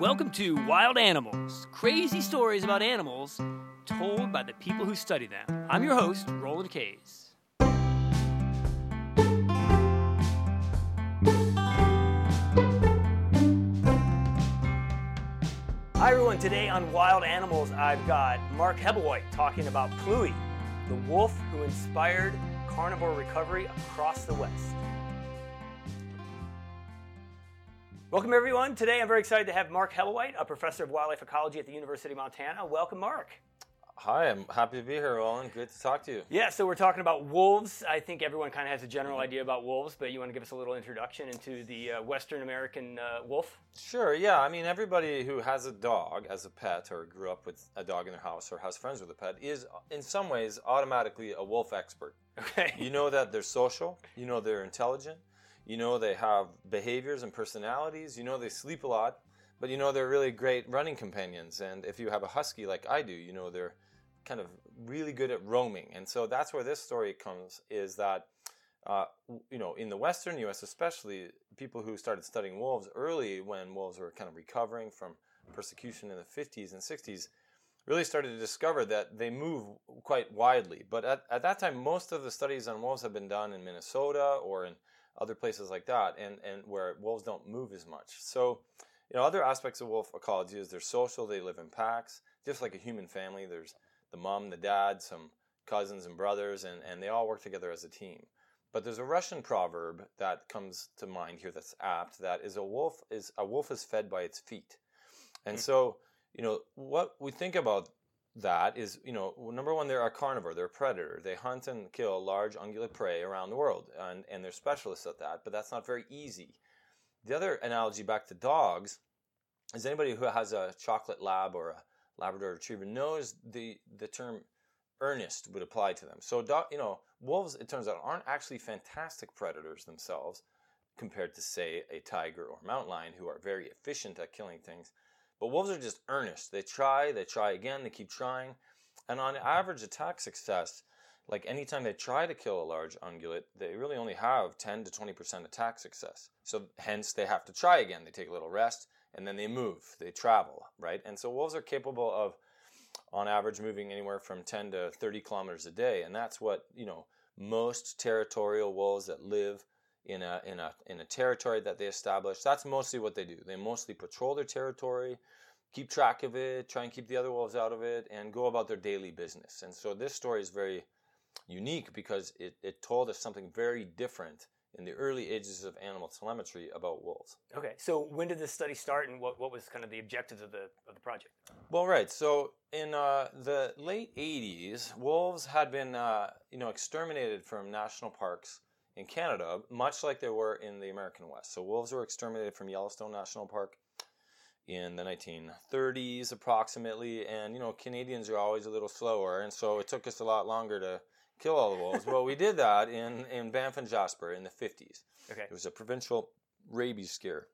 Welcome to Wild Animals crazy stories about animals told by the people who study them. I'm your host, Roland Kays. Hi, everyone. Today on Wild Animals, I've got Mark Hebblewhite talking about Pluie, the wolf who inspired carnivore recovery across the West. Welcome, everyone. Today I'm very excited to have Mark Hebblewhite, a professor of wildlife ecology at the University of Montana. Welcome, Mark. Hi, I'm happy to be here, Roland. Good to talk to you. Yeah, so we're talking about wolves. I think everyone kind of has a general idea about wolves, but you want to give us a little introduction into the uh, Western American uh, wolf? Sure, yeah. I mean, everybody who has a dog as a pet or grew up with a dog in their house or has friends with a pet is, in some ways, automatically a wolf expert. Okay. You know that they're social, you know they're intelligent, you know they have behaviors and personalities, you know they sleep a lot, but you know they're really great running companions. And if you have a husky like I do, you know they're kind of really good at roaming. And so that's where this story comes is that, uh, you know, in the Western US especially, people who started studying wolves early when wolves were kind of recovering from persecution in the 50s and 60s really started to discover that they move quite widely. But at, at that time, most of the studies on wolves have been done in Minnesota or in other places like that, and, and where wolves don't move as much. So, you know, other aspects of wolf ecology is they're social, they live in packs, just like a human family. There's the mom, the dad, some cousins and brothers, and, and they all work together as a team. But there's a Russian proverb that comes to mind here that's apt that is a wolf is a wolf is fed by its feet. And hmm. so, you know, what we think about that is, you know, number one, they're a carnivore, they're a predator. They hunt and kill large ungulate prey around the world, and, and they're specialists at that, but that's not very easy. The other analogy back to dogs is anybody who has a chocolate lab or a Labrador retriever knows the, the term earnest would apply to them. So, dog, you know, wolves, it turns out, aren't actually fantastic predators themselves compared to, say, a tiger or mountain lion who are very efficient at killing things. But wolves are just earnest. They try, they try again, they keep trying. And on average attack success, like anytime they try to kill a large ungulate, they really only have 10 to 20% attack success. So hence they have to try again. They take a little rest and then they move, they travel, right? And so wolves are capable of, on average, moving anywhere from 10 to 30 kilometers a day. And that's what, you know, most territorial wolves that live in a in a in a territory that they establish. That's mostly what they do. They mostly patrol their territory, keep track of it, try and keep the other wolves out of it, and go about their daily business. And so this story is very unique because it, it told us something very different in the early ages of animal telemetry about wolves. Okay, so when did this study start, and what, what was kind of the objectives of the of the project? Well, right. So in uh, the late '80s, wolves had been uh, you know exterminated from national parks in Canada, much like they were in the American West. So wolves were exterminated from Yellowstone National Park in the 1930s approximately and you know Canadians are always a little slower and so it took us a lot longer to kill all the wolves but we did that in in Banff and Jasper in the 50s Okay. it was a provincial rabies scare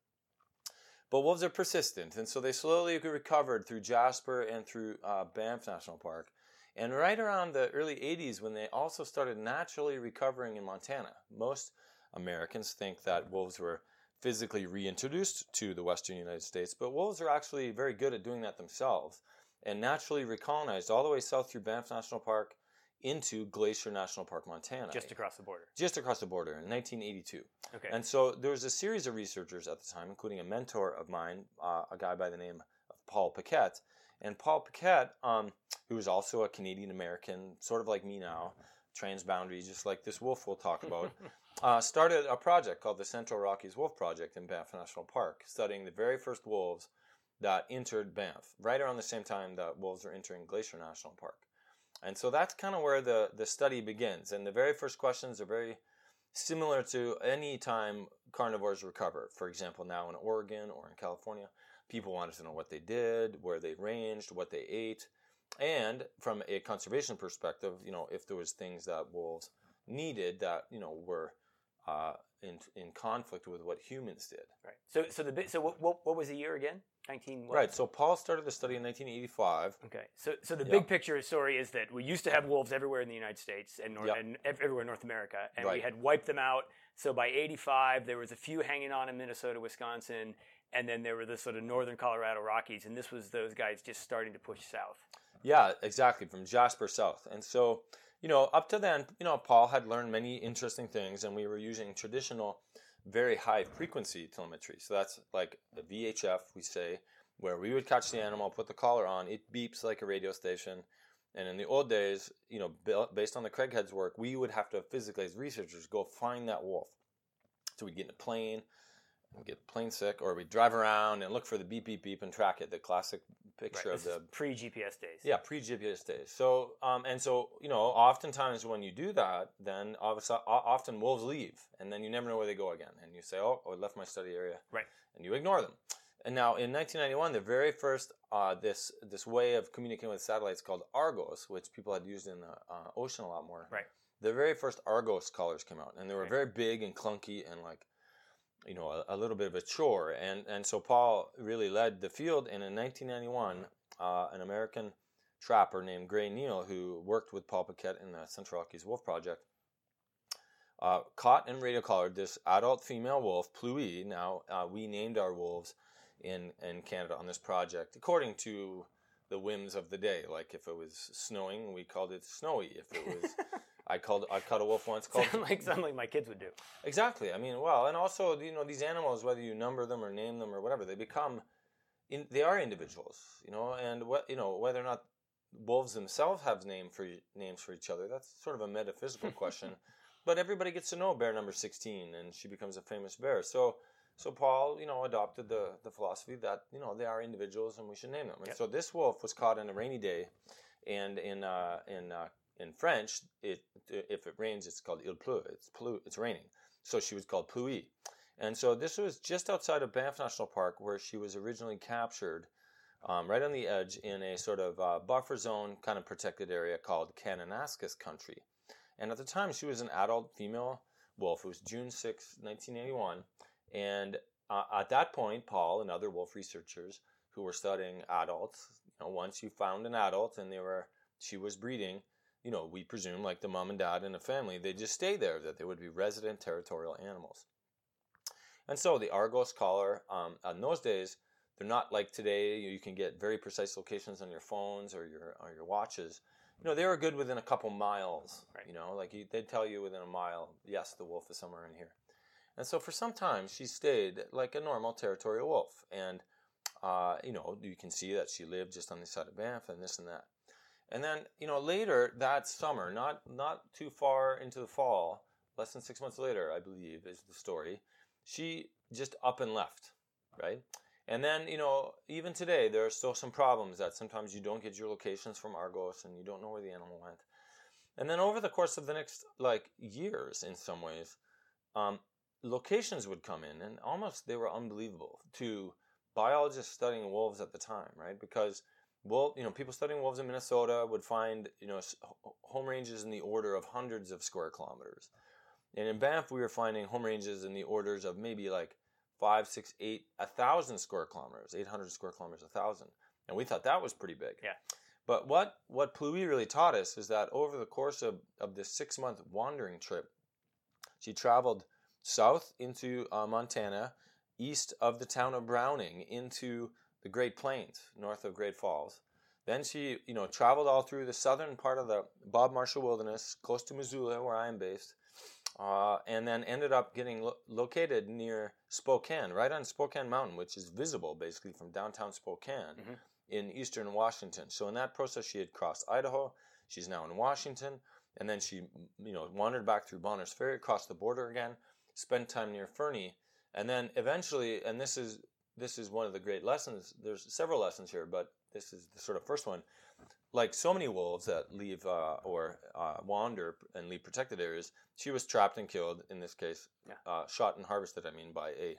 but wolves are persistent and so they slowly recovered through Jasper and through uh, Banff National Park and right around the early 80s when they also started naturally recovering in Montana most Americans think that wolves were physically reintroduced to the western United States, but wolves are actually very good at doing that themselves and naturally recolonized all the way south through Banff National Park into Glacier National Park, Montana. Just across the border. just across the border in 1982. Okay. And so there was a series of researchers at the time, including a mentor of mine, uh, a guy by the name of Paul Paquet. And Paul Paquet, um, who is also a Canadian American, sort of like me now, transboundary, just like this wolf we'll talk about, uh, started a project called the Central Rockies Wolf Project in Banff National Park, studying the very first wolves that entered Banff, right around the same time that wolves are entering Glacier National Park. And so that's kind of where the, the study begins. And the very first questions are very similar to any time carnivores recover. For example, now in Oregon or in California, people wanted to know what they did, where they ranged, what they ate, and from a conservation perspective, you know, if there was things that wolves needed that you know were uh, in in conflict with what humans did. Right. So, so the so what, what, what was the year again? Nineteen. what? Right. So Paul started the study in 1985. Okay. So, so the Yeah. big picture story is that we used to have wolves everywhere in the United States and, North, Yep. and ev- everywhere in North America, and we had wiped them out. So by '85, there was a few hanging on in Minnesota, Wisconsin, and then there were the sort of northern Colorado Rockies, and this was those guys just starting to push south. Yeah, exactly, from Jasper south. And so, you know, up to then, you know, Paul had learned many interesting things, and we were using traditional, very high frequency telemetry. So that's like a VHF, we say, where we would catch the animal, put the collar on, it beeps like a radio station. And in the old days, you know, based on the Craigheads work, we would have to physically, as researchers, go find that wolf. So we'd get in a plane, we get plane sick, or we drive around and look for the beep beep beep and track it. The classic picture right, of the pre GPS days. Yeah, pre GPS days. So, um, and so you know, oftentimes when you do that, then obviously, often wolves leave, and then you never know where they go again, and you say, "Oh, I left my study area," right, and you ignore them. And now, in 1991, the very first uh, this this way of communicating with satellites called Argos, which people had used in the uh, ocean a lot more. Right. The very first Argos collars came out, and they were Right. very big and clunky and like, you know, a, a little bit of a chore. And and so Paul really led the field. And in 1991, uh, an American trapper named Gray Neal, who worked with Paul Paquet in the Central Rockies Wolf Project, uh, caught and radio collared this adult female wolf, Pluie. Now uh, we named our wolves in in Canada on this project according to the whims of the day. Like if it was snowing, we called it snowy. If it was, I called I caught a wolf once called Sound like something like my kids would do. Exactly. I mean, well, and also you know these animals, whether you number them or name them or whatever, they become, in, they are individuals. You know, and what you know whether or not wolves themselves have name for names for each other. That's sort of a metaphysical question. But everybody gets to know bear number sixteen, and she becomes a famous bear. So. So Paul, you know, adopted the, the philosophy that you know they are individuals and we should name them. And Yep. so this wolf was caught on a rainy day, and in uh, in uh, in French, it if it rains, it's called il pleut. It's pleut. It's raining. So she was called Pluie. And so this was just outside of Banff National Park, where she was originally captured, um, right on the edge in a sort of uh, buffer zone kind of protected area called Kananaskis Country. And at the time, she was an adult female wolf. It was June 6, 1981. And uh, at that point, Paul and other wolf researchers who were studying adults, you know, once you found an adult and they were, she was breeding, you know, we presume like the mom and dad in a family, they just stay there, that they would be resident territorial animals. And so the Argos collar, um, in those days, they're not like today. You can get very precise locations on your phones or your or your watches. You know, they were good within a couple miles. Right. You know, like you, they'd tell you within a mile, yes, the wolf is somewhere in here. And so for some time, she stayed like a normal territorial wolf. And, uh, you know, you can see that she lived just on the side of Banff and this and that. And then, you know, later that summer, not, not too far into the fall, less than six months later, I believe, is the story, she just up and left, right? And then, you know, even today, there are still some problems that sometimes you don't get your locations from Argos and you don't know where the animal went. And then over the course of the next, like, years in some ways, um, locations would come in and almost they were unbelievable to biologists studying wolves at the time, right? Because well, you know, people studying wolves in Minnesota would find, you know, home ranges in the order of hundreds of square kilometers. And in Banff, we were finding home ranges in the orders of maybe like five, six, eight, a thousand square kilometers, 800 square kilometers, a thousand. And we thought that was pretty big. Yeah. But what, what Pluie really taught us is that over the course of, of this six month wandering trip, she traveled south into uh, Montana, east of the town of Browning into the Great Plains, north of Great Falls. Then she, you know, traveled all through the southern part of the Bob Marshall Wilderness, close to Missoula, where I am based, uh, and then ended up getting lo- located near Spokane, right on Spokane Mountain, which is visible basically from downtown Spokane Mhm. in eastern Washington. So in that process, she had crossed Idaho. She's now in Washington, and then she, you know, wandered back through Bonner's Ferry, crossed the border again, spent time near Fernie, and then eventually, and this is this is one of the great lessons. There's several lessons here, but this is the sort of first one. Like so many wolves that leave uh, or uh, wander and leave protected areas, she was trapped and killed. In this case, Yeah. uh, shot and harvested. I mean, by a,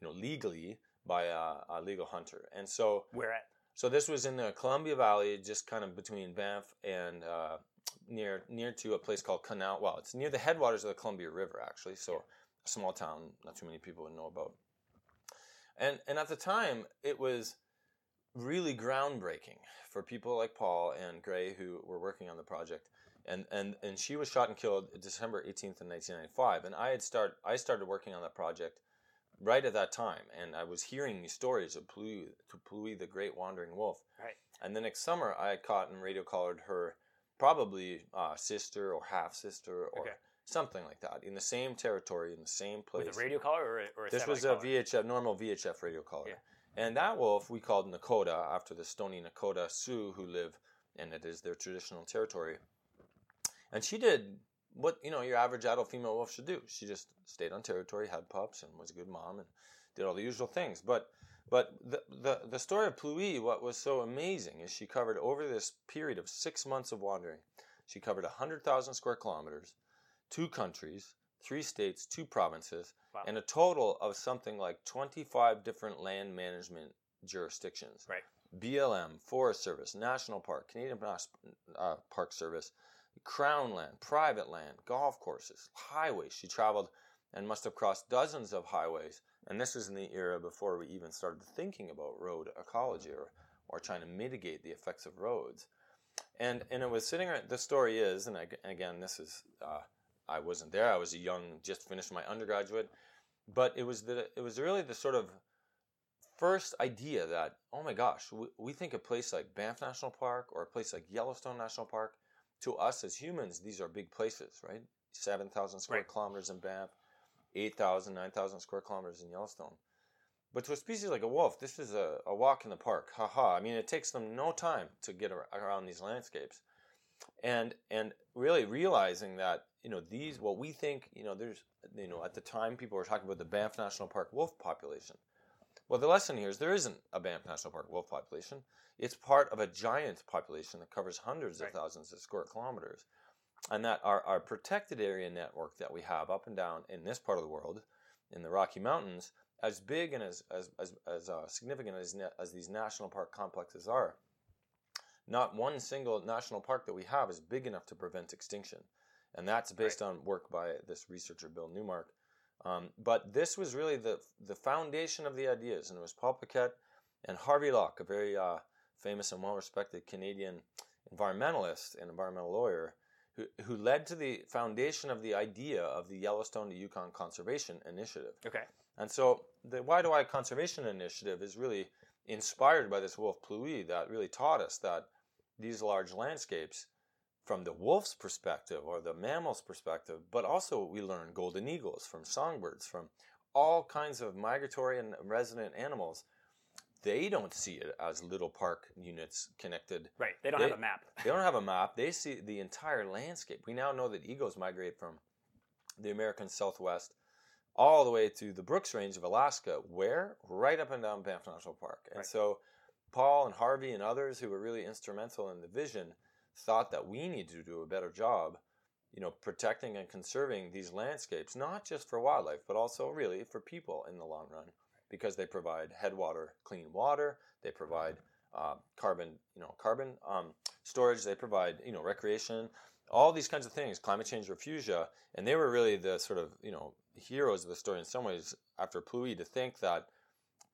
you know, legally by a, a legal hunter. And so, Where at? so this was in the Columbia Valley, just kind of between Banff and uh, near near to a place called Canal. Well, it's near the headwaters of the Columbia River, actually. So a small town, not too many people would know about. And and at the time, it was really groundbreaking for people like Paul and Gray who were working on the project. And and and she was shot and killed December 18th in 1995. And I had start I started working on that project right at that time, and I was hearing these stories of Pluie, to Pluie the great wandering wolf. Right. And the next summer, I caught and radio collared her, probably uh, sister or half sister or Okay. Something like that, in the same territory, in the same place. With a radio collar or a, or a This was a collar? VHF, normal VHF radio collar. Yeah. And that wolf we called Nakota after the Stoney Nakota Sioux who live, and it is their traditional territory. And she did what you know your average adult female wolf should do. She just stayed on territory, had pups, and was a good mom, and did all the usual things. But but the the, the story of Pluie, what was so amazing is she covered over this period of six months of wandering, she covered hundred thousand square kilometers, two countries, three states, two provinces, Wow. and a total of something like 25 different land management jurisdictions. Right. BLM, Forest Service, National Park, Canadian uh, Park Service, Crown land, private land, golf courses, highways. She traveled and must have crossed dozens of highways. And this was in the era before we even started thinking about road ecology or, or trying to mitigate the effects of roads. And and it was sitting. right- The story is, and I, again, this is uh, I wasn't there. I was a young, just finished my undergraduate, but it was the it was really the sort of first idea that oh my gosh, we, we think a place like Banff National Park or a place like Yellowstone National Park, to us as humans, these are big places, right? Seven thousand square Right. kilometers in Banff, 8,000, 9,000 square kilometers in Yellowstone. But to a species like a wolf, this is a, a walk in the park. Haha. I mean, it takes them no time to get around these landscapes. And and really realizing that, you know, these what we think, you know, there's you know, at the time people were talking about the Banff National Park wolf population. Well, the lesson here is there isn't a Banff National Park wolf population. It's part of a giant population that covers hundreds Right. of thousands of square kilometers. And that our, our protected area network that we have up and down in this part of the world, in the Rocky Mountains, as big and as, as, as, as uh, significant as, as these national park complexes are, not one single national park that we have is big enough to prevent extinction. And that's based on work by this researcher, Bill Newmark. Um, but this was really the, the foundation of the ideas, and it was Paul Paquet and Harvey Locke, a very uh, famous and well respected Canadian environmentalist and environmental lawyer, who, who led to the foundation of the idea of the Yellowstone to Yukon Conservation Initiative. Okay. And so the Y2Y Conservation Initiative is really inspired by this wolf Pluie that really taught us that these large landscapes, from the wolf's perspective or the mammal's perspective, but also we learn golden eagles from songbirds, from all kinds of migratory and resident animals. They don't see it as little park units connected Right. They don't They- have a map. they don't have a map. They see the entire landscape. We now know that eagles migrate from the American Southwest all the way to the Brooks Range of Alaska, where right up and down Banff National Park. And Right. so Paul and Harvey and others who were really instrumental in the vision thought that we need to do a better job, you know, protecting and conserving these landscapes, not just for wildlife, but also really for people in the long run, because they provide headwater clean water, they provide uh, carbon, you know, carbon um, storage, they provide, you know, recreation, all these kinds of things, climate change refugia, and they were really the sort of, you know, heroes of the story in some ways after Pluie to think that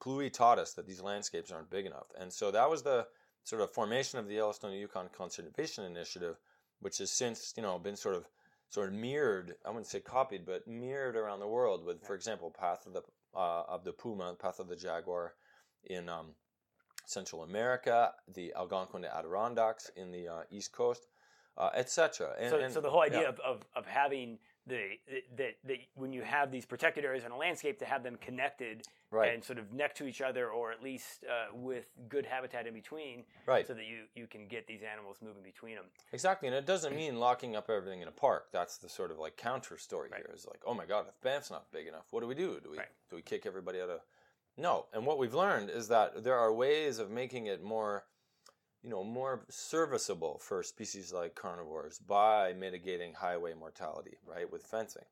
Pluie taught us that these landscapes aren't big enough. And so that was the sort of formation of the Yellowstone Yukon Conservation Initiative, which has since, you know, been sort of sort of mirrored, I wouldn't say copied, but mirrored around the world with, for example, Path of the uh, of the Puma, Path of the Jaguar in um, Central America, the Algonquin Adirondacks in the uh, East Coast, uh, etc. And, so, and- so the whole idea yeah. of, of, of having the when you have these protected areas in a landscape to have them connected right, and sort of next to each other or at least uh, with good habitat in between right. so that you, you can get these animals moving between them Exactly, and it doesn't mean locking up everything in a park. That's the sort of like counter story Right. here. Is like, oh my god, if Banff's not big enough, what do we do? Do we Right. do we kick everybody out of? No, and what we've learned is that there are ways of making it more, you know, more serviceable for species like carnivores by mitigating highway mortality, right, with fencing,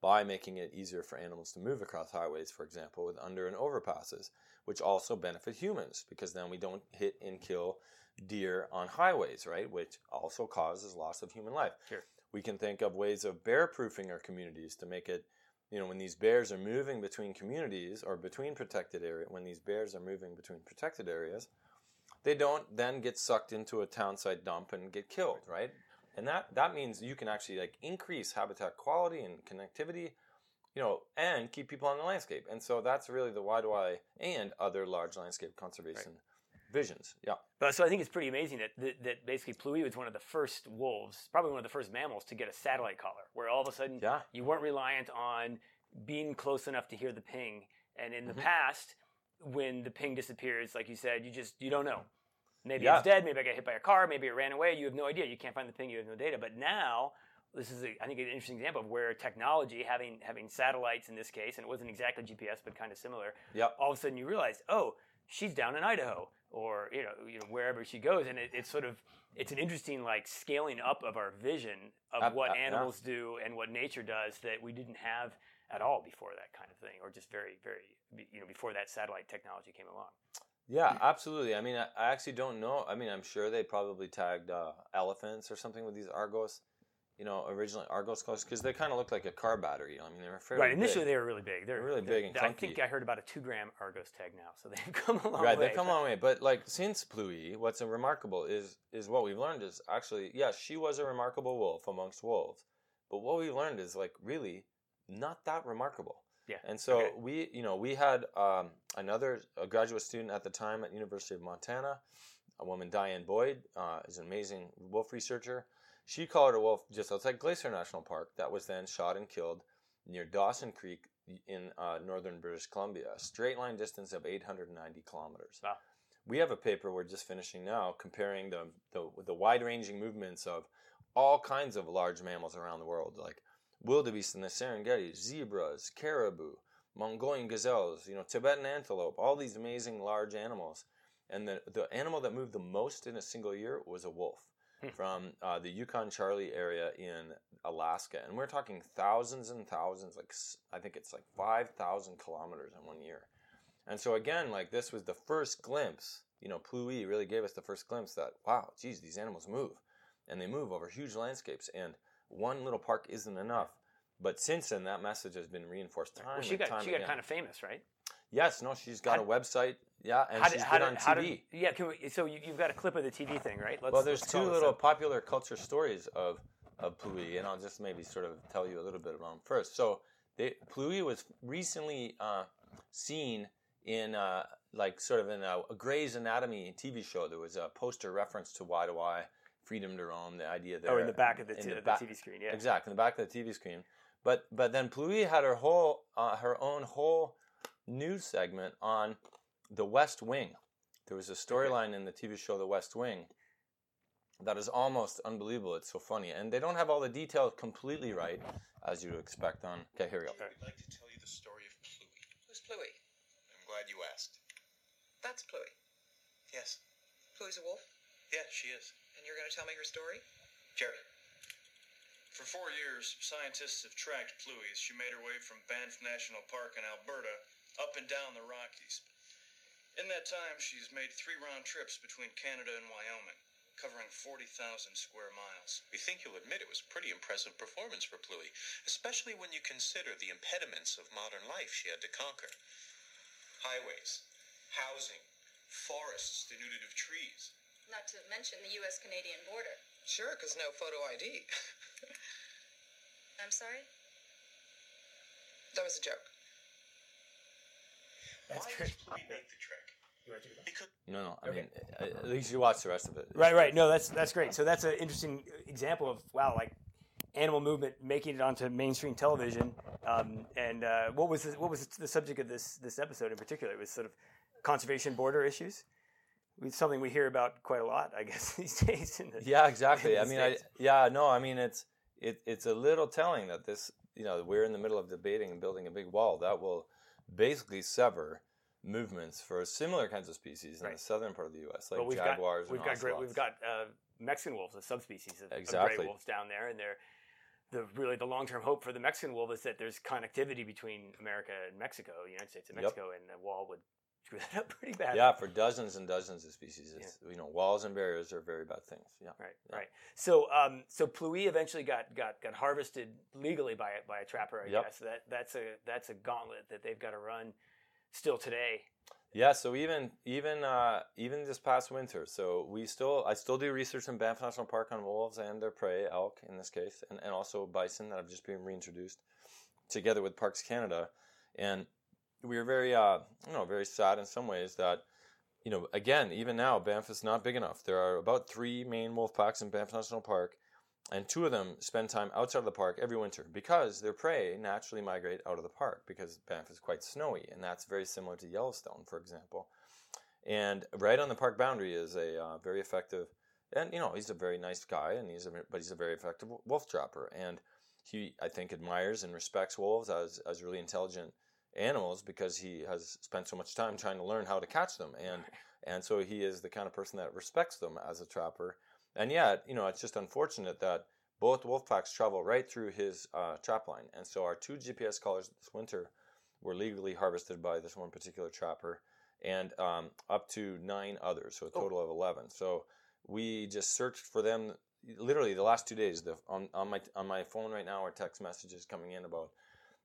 by making it easier for animals to move across highways, for example, with under and overpasses, which also benefit humans because then we don't hit and kill deer on highways, right? Which also causes loss of human life. Sure. We can think of ways of bear proofing our communities to make it, you know, when these bears are moving between communities or between protected area, when these bears are moving between protected areas, they don't then get sucked into a townsite dump and get killed, right? And that, that means you can actually like increase habitat quality and connectivity you know, and keep people on the landscape. And so that's really the Y2Y and other large landscape conservation visions. Yeah. But so I think it's pretty amazing that, that that basically Pluie was one of the first wolves, probably one of the first mammals to get a satellite collar, where all of a sudden Yeah. you weren't reliant on being close enough to hear the ping. And in the Mhm. past, when the ping disappears, like you said, you just you don't know. Maybe Yeah. it's dead. Maybe I got hit by a car. Maybe it ran away. You have no idea. You can't find the thing. You have no data. But now, this is, a, I think, an interesting example of where technology, having having satellites in this case, and it wasn't exactly GPS, but kind of similar. Yep. All of a sudden, you realize, oh, she's down in Idaho, or you know, you know wherever she goes, and it, it's sort of it's an interesting like scaling up of our vision of Ab- what uh, yeah. animals do and what nature does that we didn't have at all before that kind of thing, or just very, very, you know, before that satellite technology came along. Yeah, absolutely. I mean, I, I actually don't know. I mean, I'm sure they probably tagged uh, elephants or something with these Argos. You know, originally Argos colors because they kind of look like a car battery. I mean, they were fairly right. Initially, big. they were really big. They're Really big and I think. I heard about a two gram Argos tag now, so they've come a long right, way. they've come a long way. But like since Pluie, what's remarkable is is what we've learned is actually yes, she was a remarkable wolf amongst wolves. But what we learned is like really not that remarkable. Yeah. And so okay. we, you know, we had um, another a graduate student at the time at University of Montana, a woman Diane Boyd, uh, is an amazing wolf researcher. She called a wolf just outside Glacier National Park that was then shot and killed near Dawson Creek in uh, northern British Columbia, a straight line distance of 890 kilometers. Wow. We have a paper we're just finishing now comparing the, the, the wide ranging movements of all kinds of large mammals around the world, like wildebeest in the Serengeti, zebras, caribou, Mongolian gazelles, you know, Tibetan antelope, all these amazing large animals. And the, the animal that moved the most in a single year was a wolf Hmm. from uh, the Yukon Charley area in Alaska. And we're talking thousands and thousands, like I think it's like 5,000 kilometers in one year. And so again, like this was the first glimpse, you know, Pluie really gave us the first glimpse that, wow, geez, these animals move. And they move over huge landscapes. And one little park isn't enough. But since then, that message has been reinforced time well, she and got time she got kind of famous, right? Yes, no, she's got How- a website. Yeah, and she's did- how been did- on TV. did- yeah, can we, so you, you've got a clip of the TV thing, right? Let's, well, there's two little popular culture stories of of Pluie, and I'll just maybe sort of tell you a little bit about them first. So, they, Pluie was recently uh, seen in uh, like sort of in a, a Grey's Anatomy TV show. There was a poster reference to Y2Y freedom to roam, the idea there. Oh, in the back of the, t- the the TV screen, yeah. Exactly, in the back of the TV screen. But but then Pluie had her whole uh, her own whole news segment on the West Wing. There was a storyline in the TV show The West Wing that is almost unbelievable. It's so funny, and they don't have all the details completely right, as you'd expect. On okay, here we go. I'd like to tell you the story of Pluie. Who's Pluie? I'm glad you asked. That's Pluie. Yes. Pluie's a wolf, Yeah, she is. And you're going to tell me her story? Jerry. For four years, scientists have tracked Pluie as she made her way from Banff National Park in Alberta up and down the Rockies. In that time, she's made three round trips between Canada and Wyoming, covering 40,000 square miles. We think you'll admit it was a pretty impressive performance for Pluie, especially when you consider the impediments of modern life she had to conquer. Highways, housing, forests denuded of trees. Not to mention the U.S. Canadian border. Sure, because no photo ID. I'm sorry? that was a joke. That's Why great. does make the trek? Because No, no. I Okay. mean, uh, at least you watch the rest of it. Right, right. No, that's that's great. So that's an interesting example of wow, like animal movement making it onto mainstream television. Um, and uh, what was the, what was the subject of this this episode in particular? It was sort of conservation border issues. It's something we hear about quite a lot, I guess, these days. In the, Yeah, exactly. I mean, I, yeah, no, I mean, it's it, it's a little telling that this, you know, we're in the middle of debating and building a big wall that will basically sever movements for similar kinds of species in Right. the southern part of the U.S., like we've jaguars. got we've got great, we've got uh, Mexican wolves, a subspecies of, of gray wolves down there, and they're the really the long term hope for the Mexican wolf is that there's connectivity between America and Mexico, the United States and Yep. Mexico, and the wall would screw that up pretty bad. yeah, for dozens and dozens of species. It's, You know, walls and barriers are very bad things. Yeah. Right, Yeah. right. So, um, so Pluie eventually got, got got harvested legally by a, by a trapper. I Yep. guess that that's a that's a gauntlet that they've got to run still today. Yeah, so even even uh, even this past winter, so we still I still do research in Banff National Park on wolves and their prey, elk in this case, and, and also bison that have just been reintroduced. together with Parks Canada, and we were very, uh, you know, very sad in some ways that, you know, again, even now, Banff is not big enough. There are about three main wolf packs in Banff National Park, and two of them spend time outside of the park every winter because their prey naturally migrate out of the park because Banff is quite snowy, and that's very similar to Yellowstone, for example. And right on the park boundary is a uh, very effective, and you know he's a very nice guy, and he's a, but he's a very effective wolf trapper, and he I think admires and respects wolves as as really intelligent animals because he has spent so much time trying to learn how to catch them, and and so he is the kind of person that respects them as a trapper, and yet you know it's just unfortunate that both wolf packs travel right through his uh, trap line, and so our two GPS collars this winter were legally harvested by this one particular trapper and um, up to nine others, so a total oh. of 11. So we just searched for them literally the last two days. The, on, on, my, on my phone right now are text messages coming in about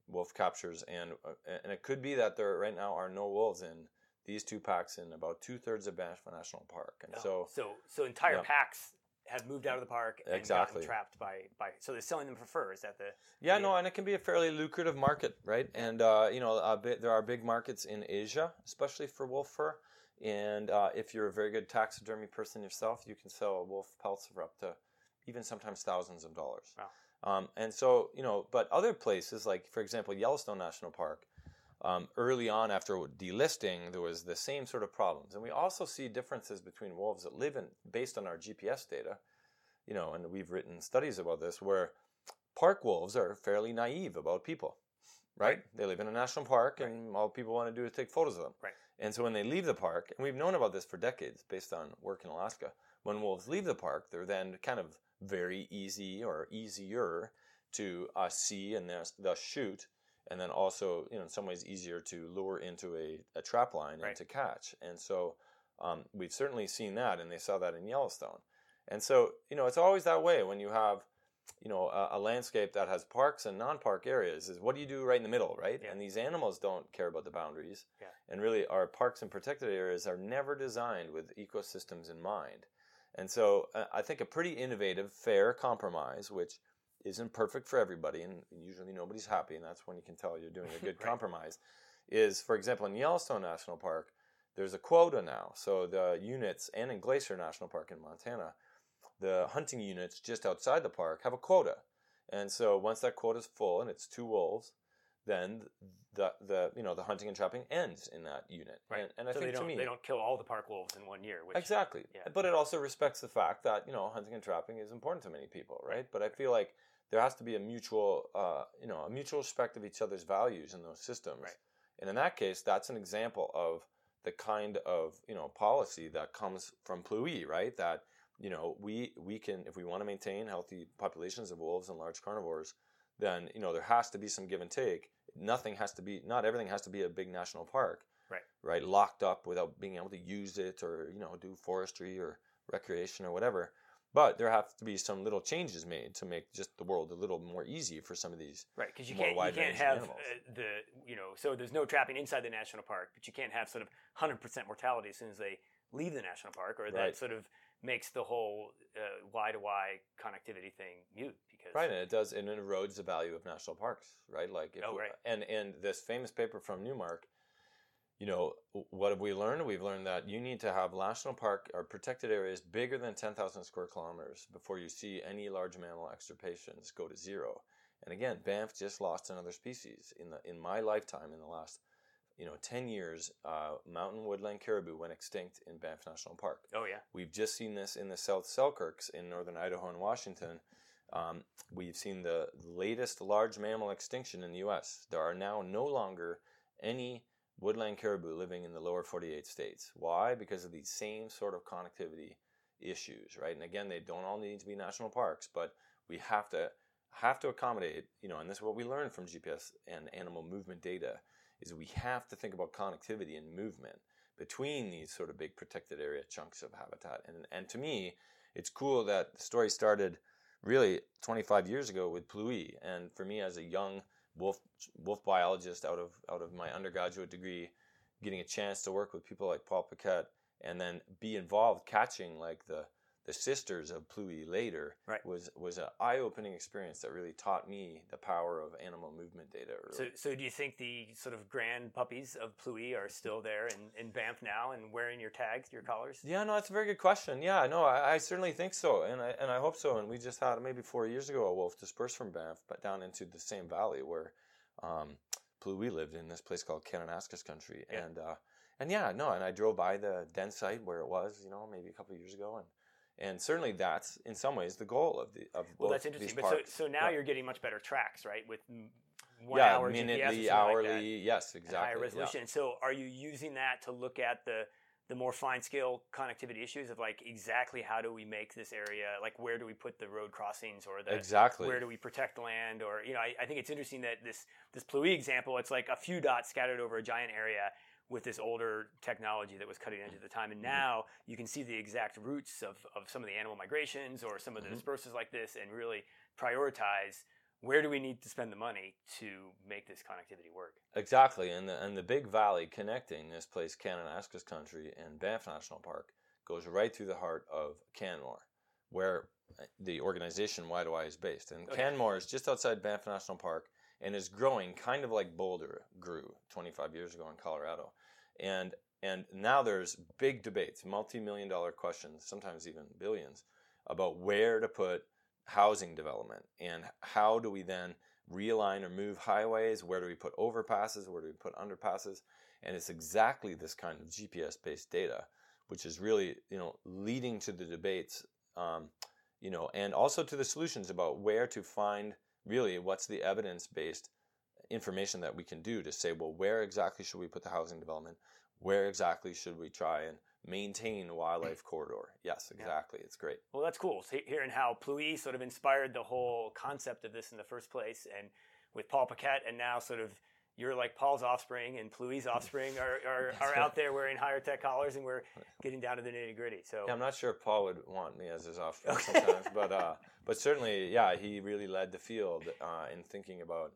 wolf captures, and, uh, and it could be that there right now are no wolves in these two packs in about two thirds of Banff National Park. And oh, so, so, so entire yeah. packs have moved out of the park and exactly. gotten trapped by, by so they're selling them for fur is that the yeah no and it can be a fairly lucrative market right and uh, you know bit, there are big markets in asia especially for wolf fur and uh, if you're a very good taxidermy person yourself you can sell wolf pelts for up to even sometimes thousands of dollars wow. Um, and so you know but other places like for example yellowstone national park um, early on after delisting, there was the same sort of problems. And we also see differences between wolves that live in, based on our GPS data, you know, and we've written studies about this where park wolves are fairly naive about people, right? They live in a national park right. and all people want to do is take photos of them. Right. And so when they leave the park, and we've known about this for decades based on work in Alaska, when wolves leave the park, they're then kind of very easy or easier to uh, see and thus shoot and then also you know in some ways easier to lure into a, a trap line right. and to catch and so um, we've certainly seen that and they saw that in yellowstone and so you know it's always that way when you have you know a, a landscape that has parks and non-park areas is what do you do right in the middle right yeah. and these animals don't care about the boundaries yeah. and really our parks and protected areas are never designed with ecosystems in mind and so uh, i think a pretty innovative fair compromise which isn't perfect for everybody, and usually nobody's happy, and that's when you can tell you're doing a good right. compromise. Is, for example, in Yellowstone National Park, there's a quota now. So the units, and in Glacier National Park in Montana, the hunting units just outside the park have a quota. And so once that quota is full, and it's two wolves, then the the you know the hunting and trapping ends in that unit. Right. And, and I so think to me they don't kill all the park wolves in one year. Which, exactly. Yeah. But it also respects the fact that you know hunting and trapping is important to many people, right? But I feel like there has to be a mutual, uh, you know, a mutual respect of each other's values in those systems. Right. And in that case, that's an example of the kind of you know policy that comes from Pluie, right? That you know we we can if we want to maintain healthy populations of wolves and large carnivores, then you know there has to be some give and take. Nothing has to be not everything has to be a big national park, right? Right, locked up without being able to use it or you know do forestry or recreation or whatever. But there have to be some little changes made to make just the world a little more easy for some of these. Right, because you can't you can't have uh, the you know so there's no trapping inside the national park, but you can't have sort of 100% mortality as soon as they leave the national park, or right. that sort of makes the whole uh, Y to Y connectivity thing mute because right, and it does and it erodes the value of national parks, right? Like oh, right. and and this famous paper from Newmark you know, what have we learned? We've learned that you need to have national park or protected areas bigger than 10,000 square kilometers before you see any large mammal extirpations go to zero. And again, Banff just lost another species in the in my lifetime. In the last, you know, 10 years, uh, mountain woodland caribou went extinct in Banff National Park. Oh yeah, we've just seen this in the South Selkirks in northern Idaho and Washington. Um, we've seen the latest large mammal extinction in the U.S. There are now no longer any woodland caribou living in the lower 48 states. Why? Because of these same sort of connectivity issues, right? And again, they don't all need to be national parks, but we have to have to accommodate, you know, and this is what we learned from GPS and animal movement data is we have to think about connectivity and movement between these sort of big protected area chunks of habitat. And and to me, it's cool that the story started really 25 years ago with Pluie. And for me as a young wolf wolf biologist out of out of my undergraduate degree, getting a chance to work with people like Paul Paquet and then be involved catching like the the sisters of Pluie later Right. was was an eye-opening experience that really taught me the power of animal movement data. So, Early. so do you think the sort of grand puppies of Pluie are still there in, in Banff now and wearing your tags, your collars? yeah, no, that's a very good question. Yeah, no, I, I certainly think so, and I and I hope so. And we just had maybe four years ago a wolf dispersed from Banff, but down into the same valley where um, Pluie lived in this place called Kananaskis country, Yeah. and uh, and yeah, no, and I drove by the den site where it was, you know, maybe a couple of years ago, and and certainly that's in some ways the goal of the of Well, both that's these interesting. But so, parks. so now Yeah. you're getting much better tracks, right? With one yeah, hour GPS minutely, like hourly, that, yes, exactly. higher yeah. resolution. And so, are you using that to look at the the more fine scale connectivity issues of like exactly how do we make this area like where do we put the road crossings or the Exactly. where do we protect land or you know I, I think it's interesting that this this Pluie example it's like a few dots scattered over a giant area with this older technology that was cutting edge at the time and Mm-hmm. now you can see the exact roots of, of some of the animal migrations or some of the Mhm. dispersals like this and really prioritize where do we need to spend the money to make this connectivity work Exactly, and the and the big valley connecting this place, Kananaskis Country and Banff National Park, goes right through the heart of Canmore, where the organization Wide is based. And Okay. Canmore is just outside Banff National Park and is growing kind of like Boulder grew 25 years ago in Colorado, and and now there's big debates, multi-million dollar questions, sometimes even billions, about where to put housing development and how do we then realign or move highways? Where do we put overpasses? Where do we put underpasses? And it's exactly this kind of GPS based data, which is really, you know, leading to the debates, um, you know, and also to the solutions about where to find really what's the evidence based information that we can do to say, well, where exactly should we put the housing development? Where exactly should we try and maintain a wildlife corridor? Yes, exactly. It's great. Well, that's cool. So hearing how Pluie sort of inspired the whole concept of this in the first place, and with Paul Paquet, and now sort of you're like Paul's offspring, and Pluie's offspring are, are, are right. out there wearing higher tech collars, and we're getting down to the nitty gritty. So Yeah, I'm not sure if Paul would want me as his offspring Okay. sometimes, but uh, but certainly, yeah, he really led the field uh, in thinking about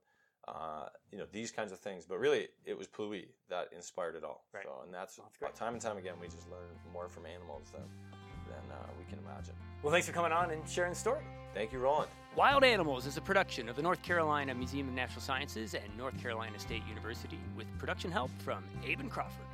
uh, you know these kinds of things. But really, it was Pluie that inspired it all. Right. So, and that's, That's great. time and time again, we just learn more from animals than than uh, we can imagine. well, thanks for coming on and sharing the story. Thank you, Roland. Wild Animals is a production of the North Carolina Museum of Natural Sciences and North Carolina State University with production help from Aben Crawford.